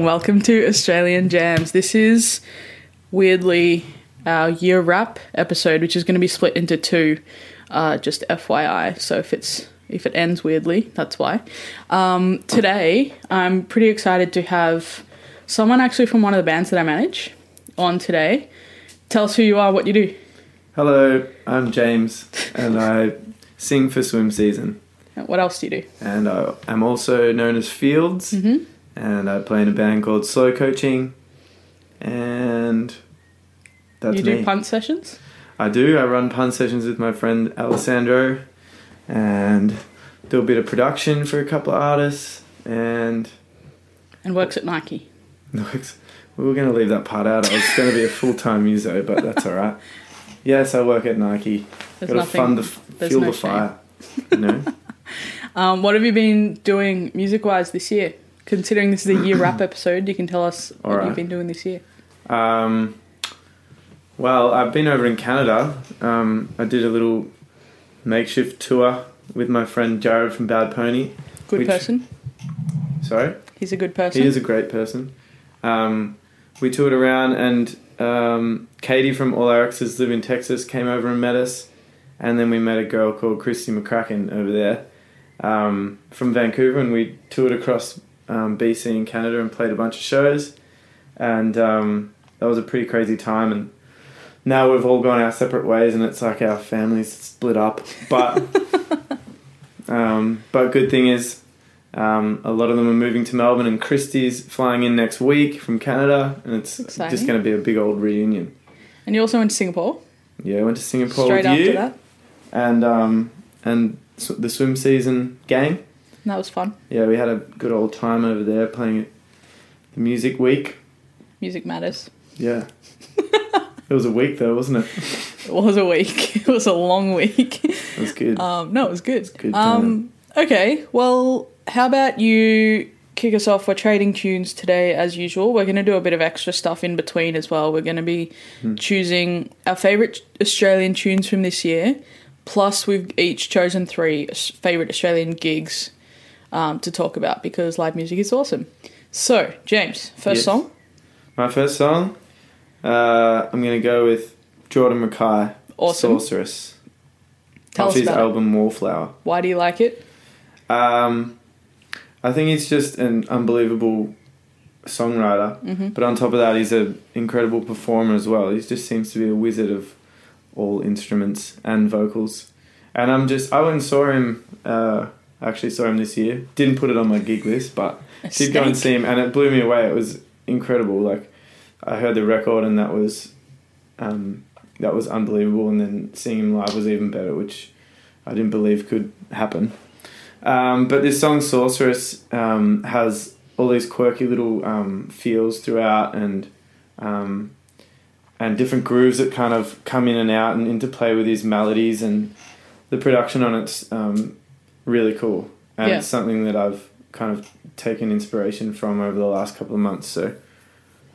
Welcome to Australian Jams. This is weirdly our year wrap episode, which is going to be split into two. Uh, just FYI. So if it's if it ends weirdly, that's why. Um, today, I'm pretty excited to have someone actually from one of the bands that I manage on today. Tell us who you are, what you do. Hello, I'm James, and I sing for Swim Season. What else do you do? And I, I'm also known as Fields, Mm-hmm. And I play in a band called Slow Coaching, and that's you do me. punt sessions. I do. I run pun sessions with my friend Alessandro, and do a bit of production for a couple of artists, and and works at Nike. No, it's- we were going to leave that part out. I was going to be a full time muso, but that's all right. Yes, I work at Nike. There's Got to nothing- fund the f- there's fuel no the fire. You know. Um, what have you been doing music wise this year? Considering this is a year wrap episode, you can tell us what Alright. you've been doing this year. Um, well, I've been over in Canada. Um, I did a little makeshift tour with my friend Jared from Bad Pony. Good Which- person. Sorry, He's a good person. he is a great person. Um, we toured around, and um, Katie from All Our Exes Live in Texas came over and met us, and then we met a girl called Christy McCracken over there um, from Vancouver, and we toured across um, BC and Canada and played a bunch of shows, and um, that was a pretty crazy time. And now we've all gone our separate ways, and it's like our families split up. But um, but good thing is, um, a lot of them are moving to Melbourne, and Christy's flying in next week from Canada, and it's Exciting. just going to be a big old reunion. and you also went to Singapore Yeah, I went to Singapore straight with after you that. and um, and the swim season gang. And that was fun. Yeah, we had a good old time over there playing at the music week. Music matters. Yeah, it was a week though, wasn't it? It was a week. It was a long week. It was good. Um, no, it was good. good um, okay, well, how about you kick us off? We're trading tunes today, as usual. We're going to do a bit of extra stuff in between as well. We're going to be Hmm. choosing our favourite Australian tunes from this year. Plus, we've each chosen three favourite Australian gigs um, to talk about because live music is awesome. So, James, first Yes. song. My first song, uh, I'm going to go with Jordan Rakei, Awesome. Sorceress. Tell off us his about it. album Wallflower. Why do you like it? Um, I think he's just an unbelievable songwriter, Mm-hmm. but on top of that, he's an incredible performer as well. He just seems to be a wizard of all instruments and vocals. And I'm just, I went and saw him, uh, actually saw him this year. Didn't put it on my gig list, but did go and see him, and it blew me away. It was incredible. Like, I heard the record, and that was, um, that was unbelievable. And then seeing him live was even better, which I didn't believe could happen. Um, but this song Sorceress um, has all these quirky little um, feels throughout and um, and different grooves that kind of come in and out and interplay with his melodies and the production on it's um, really cool and Yeah. it's something that I've kind of taken inspiration from over the last couple of months so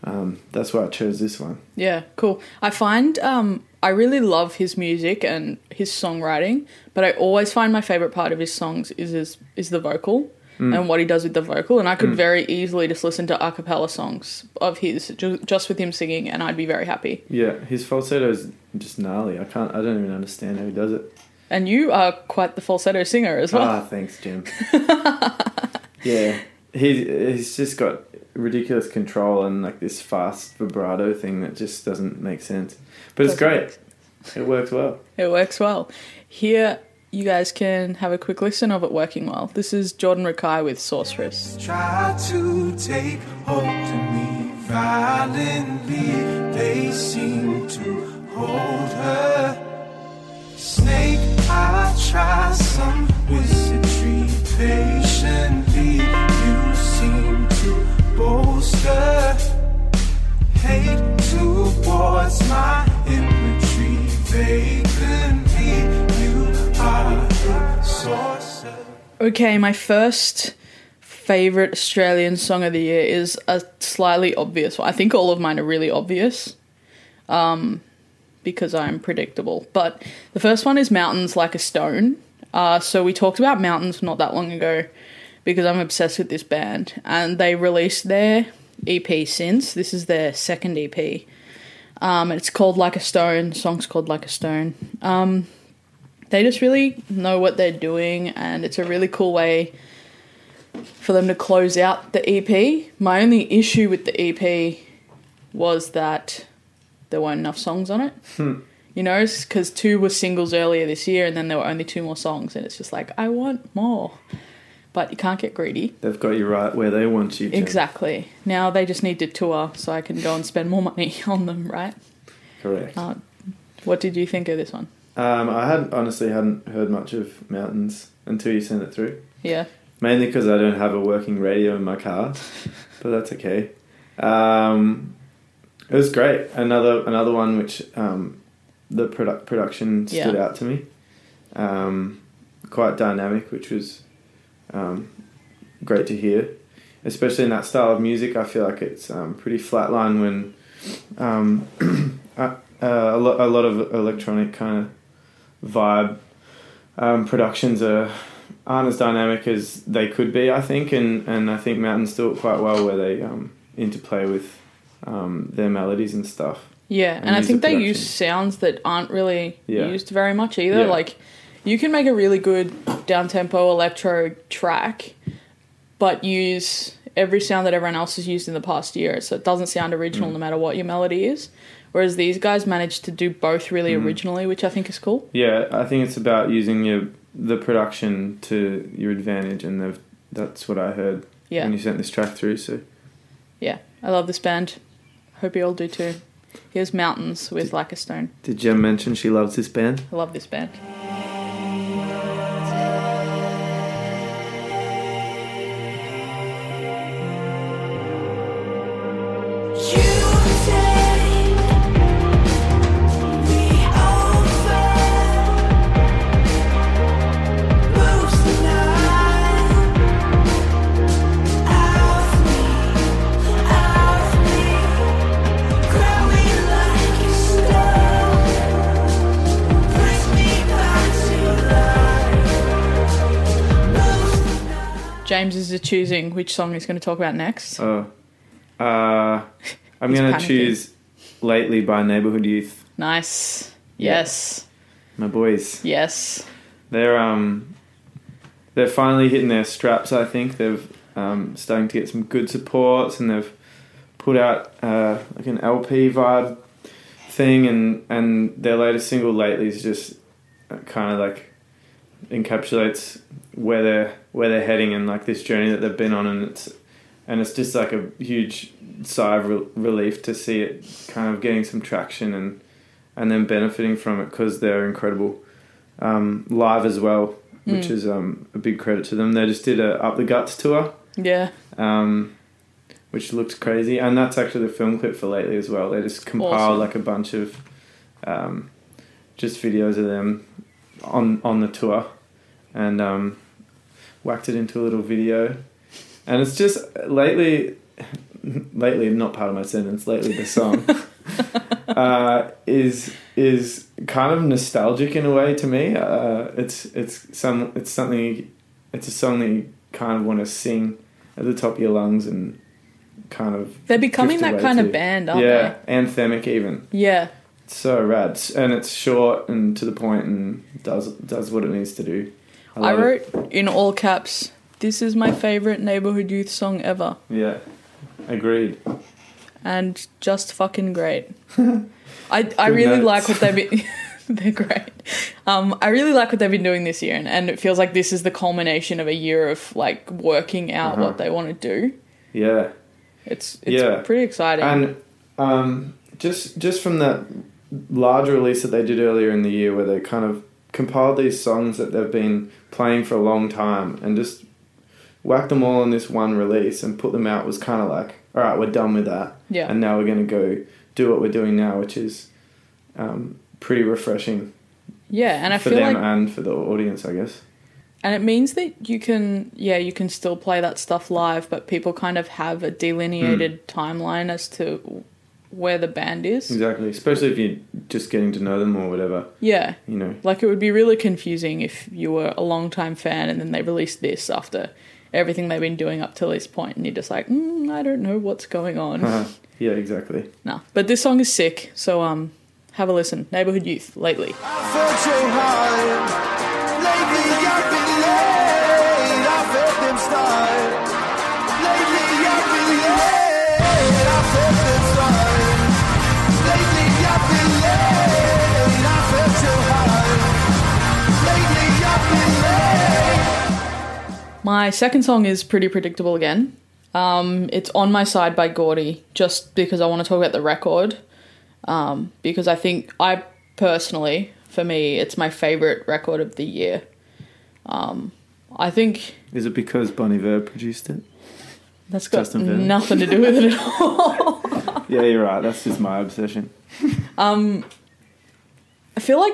um, that's why I chose this one. Yeah, cool. I find um, I really love his music and his songwriting, but I always find my favorite part of his songs is his, is the vocal and what he does with the vocal. And I could very easily just listen to a cappella songs of his ju- just with him singing, and I'd be very happy. Yeah, his falsetto is just gnarly. I can't. I don't even understand how he does it. And you are quite the falsetto singer as well. Ah, thanks, Jim. yeah, he he's just got ridiculous control and like this fast vibrato thing that just doesn't make sense. But it's Doesn't great. It works well. It works well. Here, you guys can have a quick listen of it working well. This is Jordan Rakei with Sorceress. try to take hold of me violently. They seem to hold her. Snake, I try some wizardry patiently. You seem to bolster hate towards my imagery vacantly. You are sorcerer. Okay, my first favorite Australian song of the year is a slightly obvious one. I think all of mine are really obvious. Um because I'm predictable. But the first one is Mountains Like a Stone. Uh, so we talked about Mountains not that long ago because I'm obsessed with this band. And they released their EP since. This is their second EP. Um, it's called Like a Stone. Song's called Like a Stone. Um, they just really know what they're doing, and it's a really cool way for them to close out the EP. My only issue with the EP was that there weren't enough songs on it. You know, because two were singles earlier this year, and then there were only two more songs, and it's just like I want more, but you can't get greedy. They've got you right where they want you. Exactly. Now they just need to tour so I can go and spend more money on them, right? Correct. Uh, What did you think of this one? Um, I had honestly hadn't heard much of mountains until you sent it through. Yeah. Mainly because I don't have a working radio in my car, but that's okay. Um, it was great. Another another one which um, the product production stood Yeah. out to me. Um, quite dynamic, which was um, great to hear, especially in that style of music. I feel like it's um, pretty flatline when um, uh, a, lot, a lot of electronic kind of vibe um, productions are aren't as dynamic as they could be, I think, and, and I think Mountains do it quite well where they um, interplay with um, their melodies and stuff. Yeah, And and I think the they use sounds that aren't really Yeah. used very much either. Yeah. Like, you can make a really good down tempo electro track, but use every sound that everyone else has used in the past year, so it doesn't sound Mm. original no matter what your melody is. Whereas these guys managed to do both really Mm. originally, which I think is cool. Yeah, I think it's about using your the production to your advantage, and they've, that's what I heard Yeah, when you sent this track through. So yeah, I love this band. Hope you all do too. Here's Mountains with Like a Stone. did Jem mention she loves this band? I love this band. Choosing which song he's going to talk about next. Oh, uh, I'm He's gonna panicking. choose "Lately" by Neighborhood Youth. Nice. Yes. My boys. Yes. They're um, they're finally hitting their straps. I think they've um, starting to get some good supports, and they've put out uh, like an LP vibe thing, and and their latest single lately is just kind of like encapsulates where they're where they're heading and like this journey that they've been on, and it's and it's just like a huge sigh of re- relief to see it kind of getting some traction and and then benefiting from it because they're incredible um, live as well, which is um, a big credit to them. They just did a Up the Guts tour, Yeah. um, which looked crazy, and that's actually the film clip for lately as well. They just compiled Awesome. like a bunch of um, just videos of them on on the tour, and um, whacked it into a little video. And it's just lately, lately not part of my sentence. Lately, the song uh, is is kind of nostalgic in a way to me. Uh, it's it's some it's something it's a song that you kind of want to sing at the top of your lungs and kind of They're becoming that kind of band, aren't yeah, anthemic even. they? Yeah. It's so rad, and it's short and to the point and does does what it needs to do. I it. wrote in all caps, this is my favorite neighborhood youth song ever. Yeah, agreed. And just fucking great. I, I Good really notes. like what they've been. They're great. Um, I really like what they've been doing this year, and, and it feels like this is the culmination of a year of like working out Uh-huh. what they want to do. Yeah. It's it's Yeah. pretty exciting. And um, just just from that large release that they did earlier in the year, where they kind of compiled these songs that they've been playing for a long time, and just whacked them all in this one release and put them out, was kind of like, all right, we're done with that, Yeah. and now we're going to go do what we're doing now, which is um, pretty refreshing yeah, and I for feel them like and for the audience, I guess. And it means that you can, yeah, you can still play that stuff live, but people kind of have a delineated Hmm. timeline as to where the band is. Exactly, especially if you're just getting to know them or whatever, Yeah. you know. Like it would be really confusing if you were a long time fan and then they released this after everything they've been doing up till this point, and you're just like, mm, I don't know what's going on. yeah, exactly. no, but this song is sick, so um, have a listen. Neighborhood Youth lately. My second song is pretty predictable again. Um, it's On My Side by Gordi, just because I want to talk about the record. Um, because I think I personally, for me, it's my favorite record of the year. Um, I think Is it because Bon Iver produced it? that's got Justin nothing to do with it at all. Yeah, you're right. That's just my obsession. Um, I feel like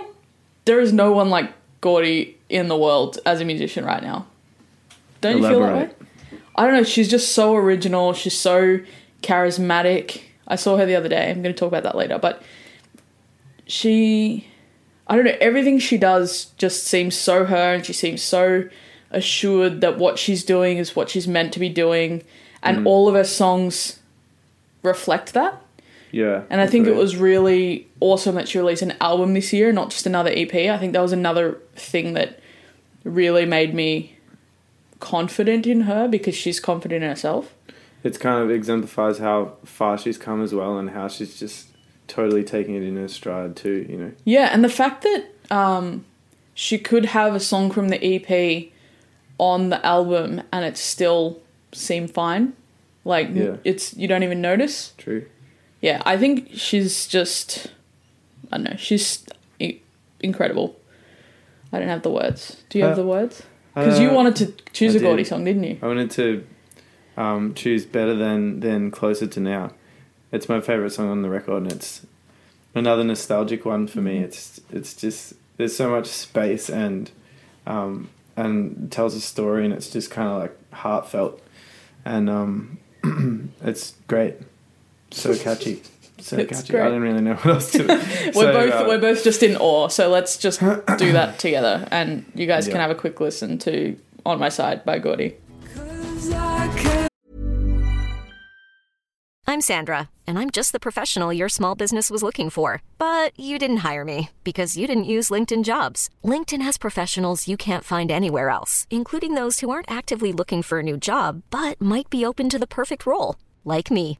there is no one like Gordi in the world as a musician right now. Don't you feel that way? I don't know. She's just so original. She's so charismatic. I saw her the other day. I'm going to talk about that later. But she, I don't know. Everything she does just seems so her, and she seems so assured that what she's doing is what she's meant to be doing, and mm. all of her songs reflect that. Yeah. And I think it was really awesome that she released an album this year, not just another EP. I think that was another thing that really made me confident in her because she's confident in herself. It's kind of exemplifies how far she's come as well, and how she's just totally taking it in her stride too. You know. Yeah, and the fact that um, she could have a song from the EP on the album and it still seem fine. Like Yeah. it's you don't even notice. True. Yeah, I think she's just I don't know, she's incredible. I don't have the words. Do you have the words? Because you uh, wanted to choose I a Gordi did. song, didn't you? I wanted to um, choose better than than closer to now. It's my favorite song on the record, and it's another nostalgic one for me. It's it's just there's so much space and um, and tells a story, and it's just kind of like heartfelt, and um, it's great, so catchy. So It's catchy. great. I didn't really know what else to. We're say both about we're both just in awe. So let's just do that together, and you guys can have a quick listen to "On My Side" by Gordi. I'm Sandra, and I'm just the professional your small business was looking for. But you didn't hire me because you didn't use LinkedIn jobs. LinkedIn has professionals you can't find anywhere else, including those who aren't actively looking for a new job but might be open to the perfect role, like me.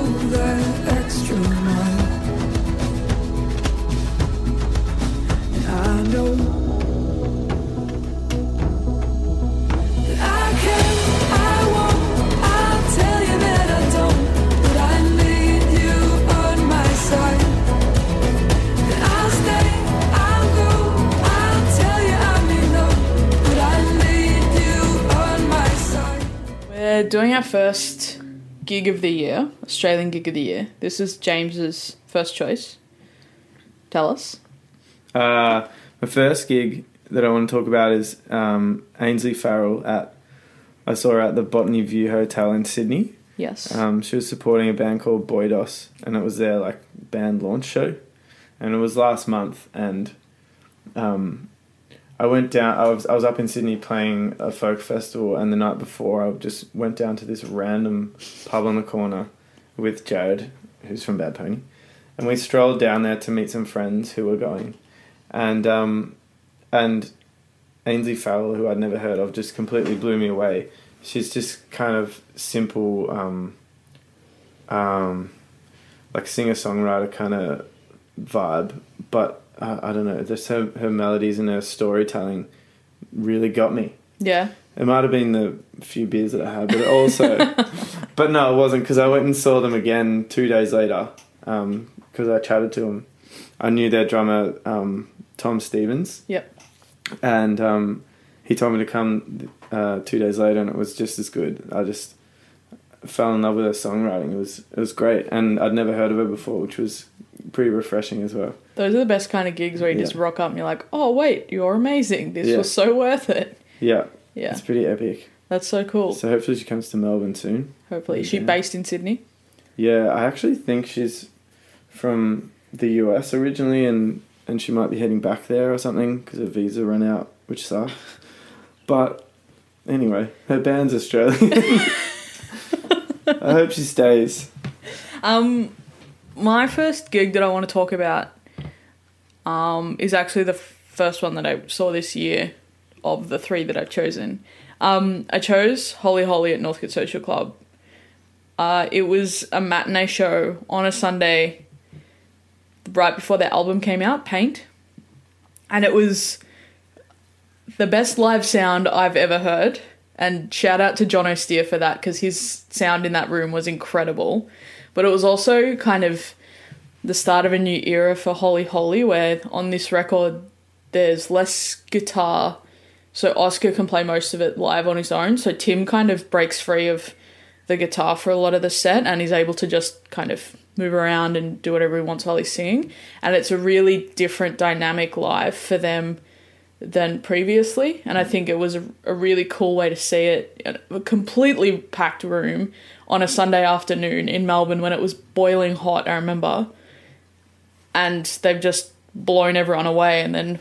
Doing our first gig of the year, Australian gig of the year. This is James's first choice. Tell us. Uh, my first gig that I want to talk about is um, Ainsley Farrell at. I saw her at the Botany View Hotel in Sydney. Yes. Um, she was supporting a band called Boydos, and it was their like band launch show, and it was last month. And um, I went down. I was I was up in Sydney playing a folk festival, and the night before, I just went down to this random pub on the corner with Jared, who's from Bad Pony, and we strolled down there to meet some friends who were going, and um, and Ainsley Farrell, who I'd never heard of, just completely blew me away. She's just kind of simple, um, um, like singer songwriter kind of vibe, but uh, I don't know. Just her her melodies and her storytelling really got me. yeah. It might have been the few beers that I had, but it also, but no, it wasn't because I went and saw them again two days later because I chatted to them. I knew their drummer um, Tom Stevens, Yep. and um, he told me to come uh, two days later, and it was just as good. I just fell in love with her songwriting. It was it was great, and I'd never heard of her before, which was pretty refreshing as well. Those are the best kind of gigs where you just rock up and you're like, oh, wait, you're amazing. This was so worth it. Yeah, Yeah. it's pretty epic. That's so cool. So hopefully she comes to Melbourne soon. Hopefully. Is she based in Sydney? Yeah, I actually think she's from the US originally, and and she might be heading back there or something because her visa ran out, which sucks. But anyway, her band's Australian. I hope she stays. Um, my first gig that I want to talk about um, is actually the first one that I saw this year of the three that I've chosen. Um, I chose Holy Holy at Northcote Social Club. Uh, it was a matinee show on a Sunday right before their album came out, Paint. And it was the best live sound I've ever heard. And shout out to John O'Steer for that because his sound in that room was incredible. But it was also kind of the start of a new era for Holy Holy, where on this record there's less guitar, so Oscar can play most of it live on his own. So Tim kind of breaks free of the guitar for a lot of the set and he's able to just kind of move around and do whatever he wants while he's singing. And it's a really different dynamic live for them than previously. And I think it was a, a really cool way to see it. A completely packed room on a Sunday afternoon in Melbourne when it was boiling hot, I remember. And they've just blown everyone away. And then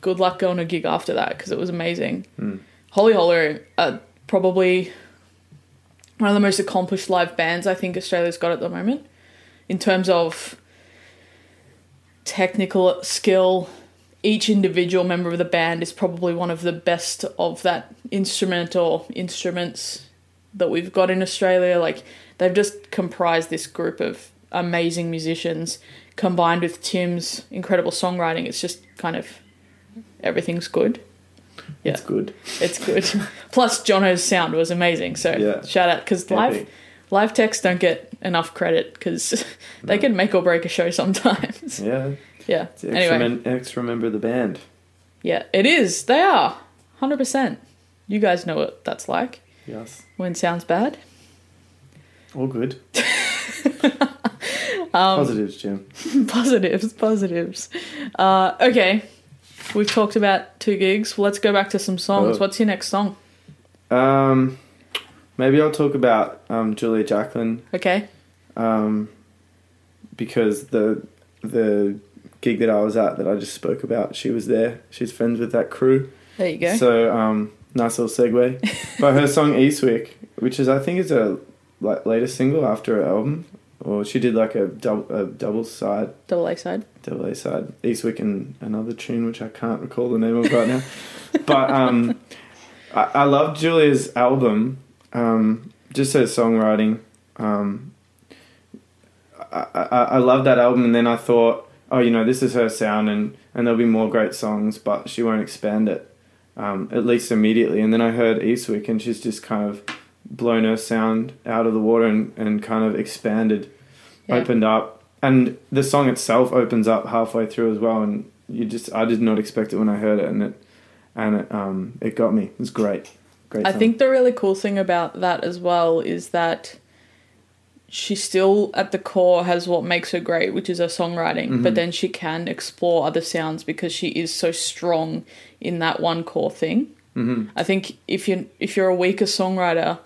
good luck going to a gig after that because it was amazing. Hmm. Holy Holler are probably one of the most accomplished live bands I think Australia's got at the moment in terms of technical skill. Each individual member of the band is probably one of the best of that instrument or instruments that we've got in Australia. Like they've just comprised this group of amazing musicians combined with Tim's incredible songwriting. It's just kind of everything's good. Yeah. It's good. It's good. Plus, Jono's sound was amazing. So Yeah. shout out because live live techs don't get enough credit because they can make or break a show sometimes. Yeah. yeah. It's Anyway, men- extra member of the band. yeah, it is. They are hundred percent. You guys know what that's like Yes. when sounds bad. All good. Um, Positives, Jim. positives, positives. Uh, okay, we've talked about two gigs. Let's go back to some songs. Oh. What's your next song? Um, maybe I'll talk about um, Julia Jacklin Okay. um, because the the gig that I was at that I just spoke about, she was there. She's friends with that crew. There you go. So um, nice little segue. but her song Eastwick, which is I think is a like latest single after her album, or she did like a double a double side, Double A side. double A side Eastwick and another tune which I can't recall the name of right now. but um, I, I love Julia's album. Um, just her songwriting. Um, I, I, I love that album, and then I thought, oh, you know, this is her sound, and, and there'll be more great songs, but she won't expand it, um, at least immediately. And then I heard Eastwick, and she's just kind of blown her sound out of the water and, and kind of expanded, Yeah. opened up, and the song itself opens up halfway through as well. And you just, I did not expect it when I heard it, and it, and it, um, it got me. It was great. Great. I think the really cool thing about that as well is that she still at the core has what makes her great, which is her songwriting, Mm-hmm. but then she can explore other sounds because she is so strong in that one core thing. Mm-hmm. I think if you if you're a weaker songwriter,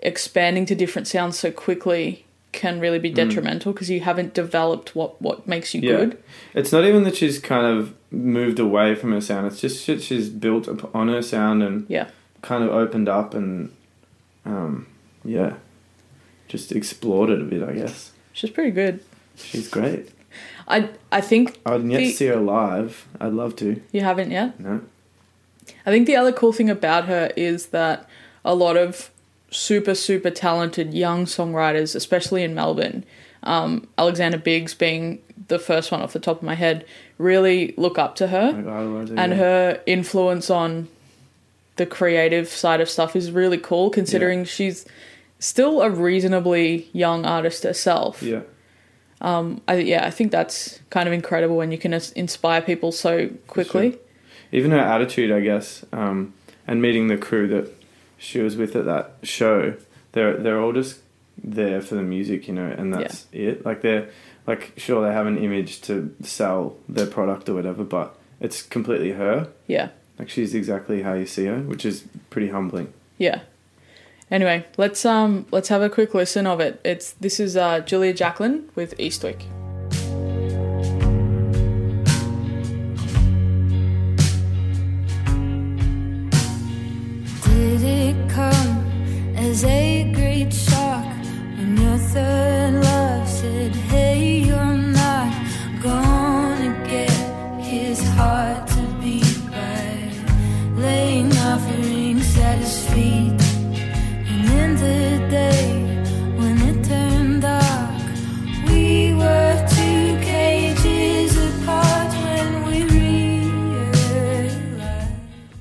expanding to different sounds so quickly can really be detrimental because you haven't developed what what makes you Mm. yeah. good. It's not even that she's kind of moved away from her sound. It's just that she's built on her sound and Yeah. kind of opened up and, um, yeah, just explored it a bit. I guess She's pretty good. she's great. I I think I'd yet the- to see her live. I'd love to. you haven't yet. No. I think the other cool thing about her is that a lot of super, super talented young songwriters, especially in Melbourne, um, Alexander Biggs being the first one off the top of my head, really look up to her. And yeah. her influence on the creative side of stuff is really cool, considering she's still a reasonably young artist herself. Yeah. I, yeah, I think that's kind of incredible when you can ins- inspire people so quickly. even her attitude, I guess, um, and meeting the crew that she was with at that show, they're they're all just there for the music, you know, and that's it. Like they're like sure they have an image to sell their product or whatever, but it's completely her. Yeah. Like she's exactly how you see her, which is pretty humbling. Yeah. Anyway, let's um let's have a quick listen of it. It's this is uh Julia Jacklin with Eastwick.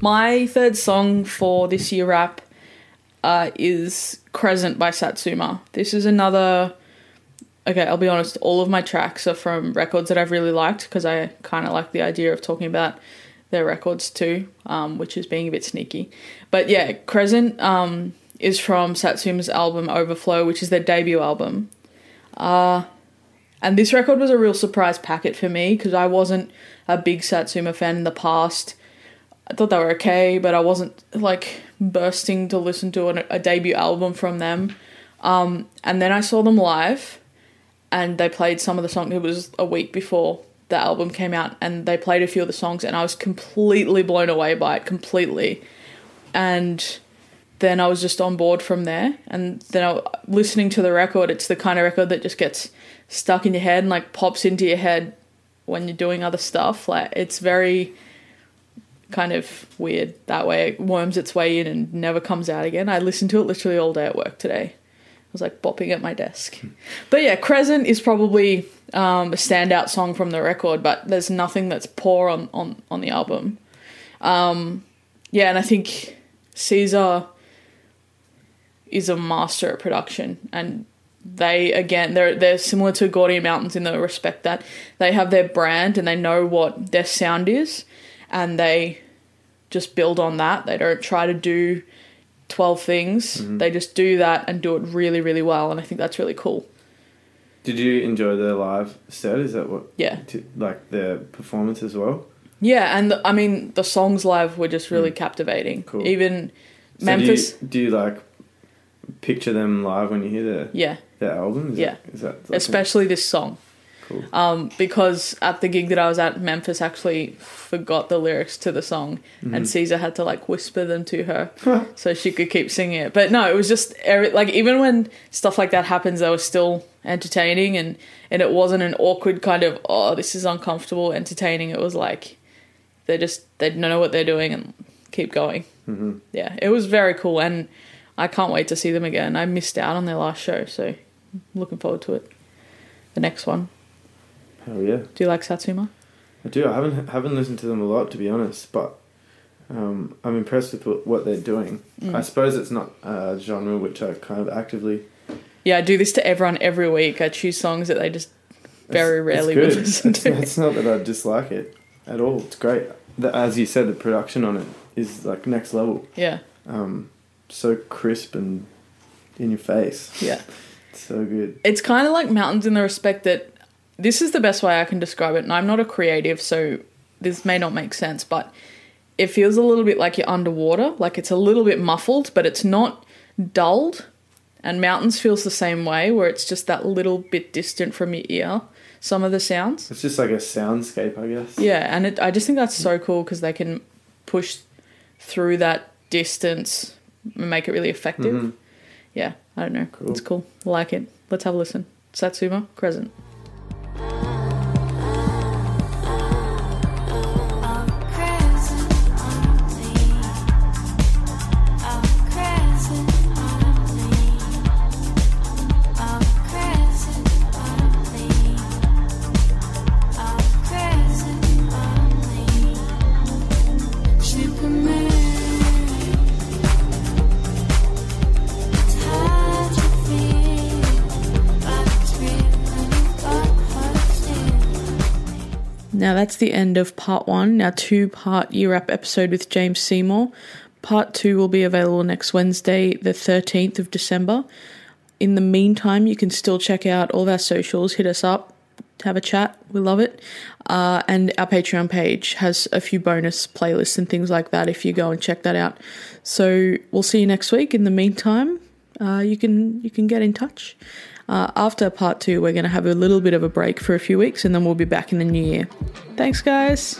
My third song for this year rap uh, is Crescent by Satsuma. This is another. Okay, I'll be honest, all of my tracks are from records that I've really liked because I kind of like the idea of talking about their records too, um, which is being a bit sneaky. But yeah, Crescent um, is from Satsuma's album Overflow, which is their debut album. Uh, and this record was a real surprise packet for me because I wasn't a big Satsuma fan in the past. I thought they were okay, but I wasn't like bursting to listen to an, a debut album from them. Um, and then I saw them live, and they played some of the songs. It was a week before the album came out, and they played a few of the songs, and I was completely blown away by it, completely. And then I was just on board from there. And then I, listening to the record, it's the kind of record that just gets stuck in your head and like pops into your head when you're doing other stuff. Like it's very kind of weird that way. It worms its way in and never comes out again. I listened to it literally all day at work today. I was like bopping at my desk. But yeah, Crescent is probably um, a standout song from the record, but there's nothing that's poor on, on, on the album. Um, yeah, and I think Caesar is a master at production and they again they're they're similar to Gordi and Mountains in the respect that they have their brand and they know what their sound is and they just build on that. They don't try to do 12 things. Mm-hmm. They just do that and do it really really well and I think that's really cool. Did you enjoy their live set? Is that what? Yeah. like their performance as well. Yeah, and the, I mean the songs live were just really mm. captivating. Cool. Even So Memphis Do you, do you like picture them live when you hear their yeah, their album? Is Yeah. That, is that like especially this song. Cool? um, because at the gig that I was at, Memphis actually forgot the lyrics to the song, and Caesar had to like whisper them to her so she could keep singing it. But no, it was just like even when stuff like that happens, they were still entertaining, and and it wasn't an awkward kind of oh this is uncomfortable entertaining. It was like they just they know what they're doing and keep going. Mm-hmm. Yeah, it was very cool, and I can't wait to see them again. I missed out on their last show, so I'm looking forward to it. The next one. Hell yeah. Do you like Satsuma? I do. I haven't haven't listened to them a lot to be honest, but um, I'm impressed with what, what they're doing. Mm. I suppose it's not a genre which I kind of actively. Yeah, I do this to everyone every week. I choose songs that they just very it's- rarely it's would listen it's, to. it's not that I dislike it at all. It's great. The, as you said, the production on it is like next level. Yeah, um, so crisp and in your face. Yeah. So good. It's kind of like mountains in the respect that this is the best way I can describe it. And I'm not a creative, so this may not make sense, but it feels a little bit like you're underwater. Like it's a little bit muffled, but it's not dulled. And mountains feels the same way, where it's just that little bit distant from your ear. Some of the sounds. It's just like a soundscape, I guess. Yeah, and it, I just think that's so cool because they can push through that distance and make it really effective. Mm-hmm. Yeah, I don't know. It's cool. I like it. Let's have a listen. Satsuma Crescent. That's the end of part one, our two part year wrap episode with James Seymour. Part two will be available next Wednesday, the 13th of December. In the meantime, you can still check out all of our socials, hit us up, have a chat. We love it. Uh, and our Patreon page has a few bonus playlists and things like that if you go and check that out. So we'll see you next week. In the meantime, uh, you can you can get in touch. Uh, after part two, we're going to have a little bit of a break for a few weeks, and then we'll be back in the new year. Thanks, guys.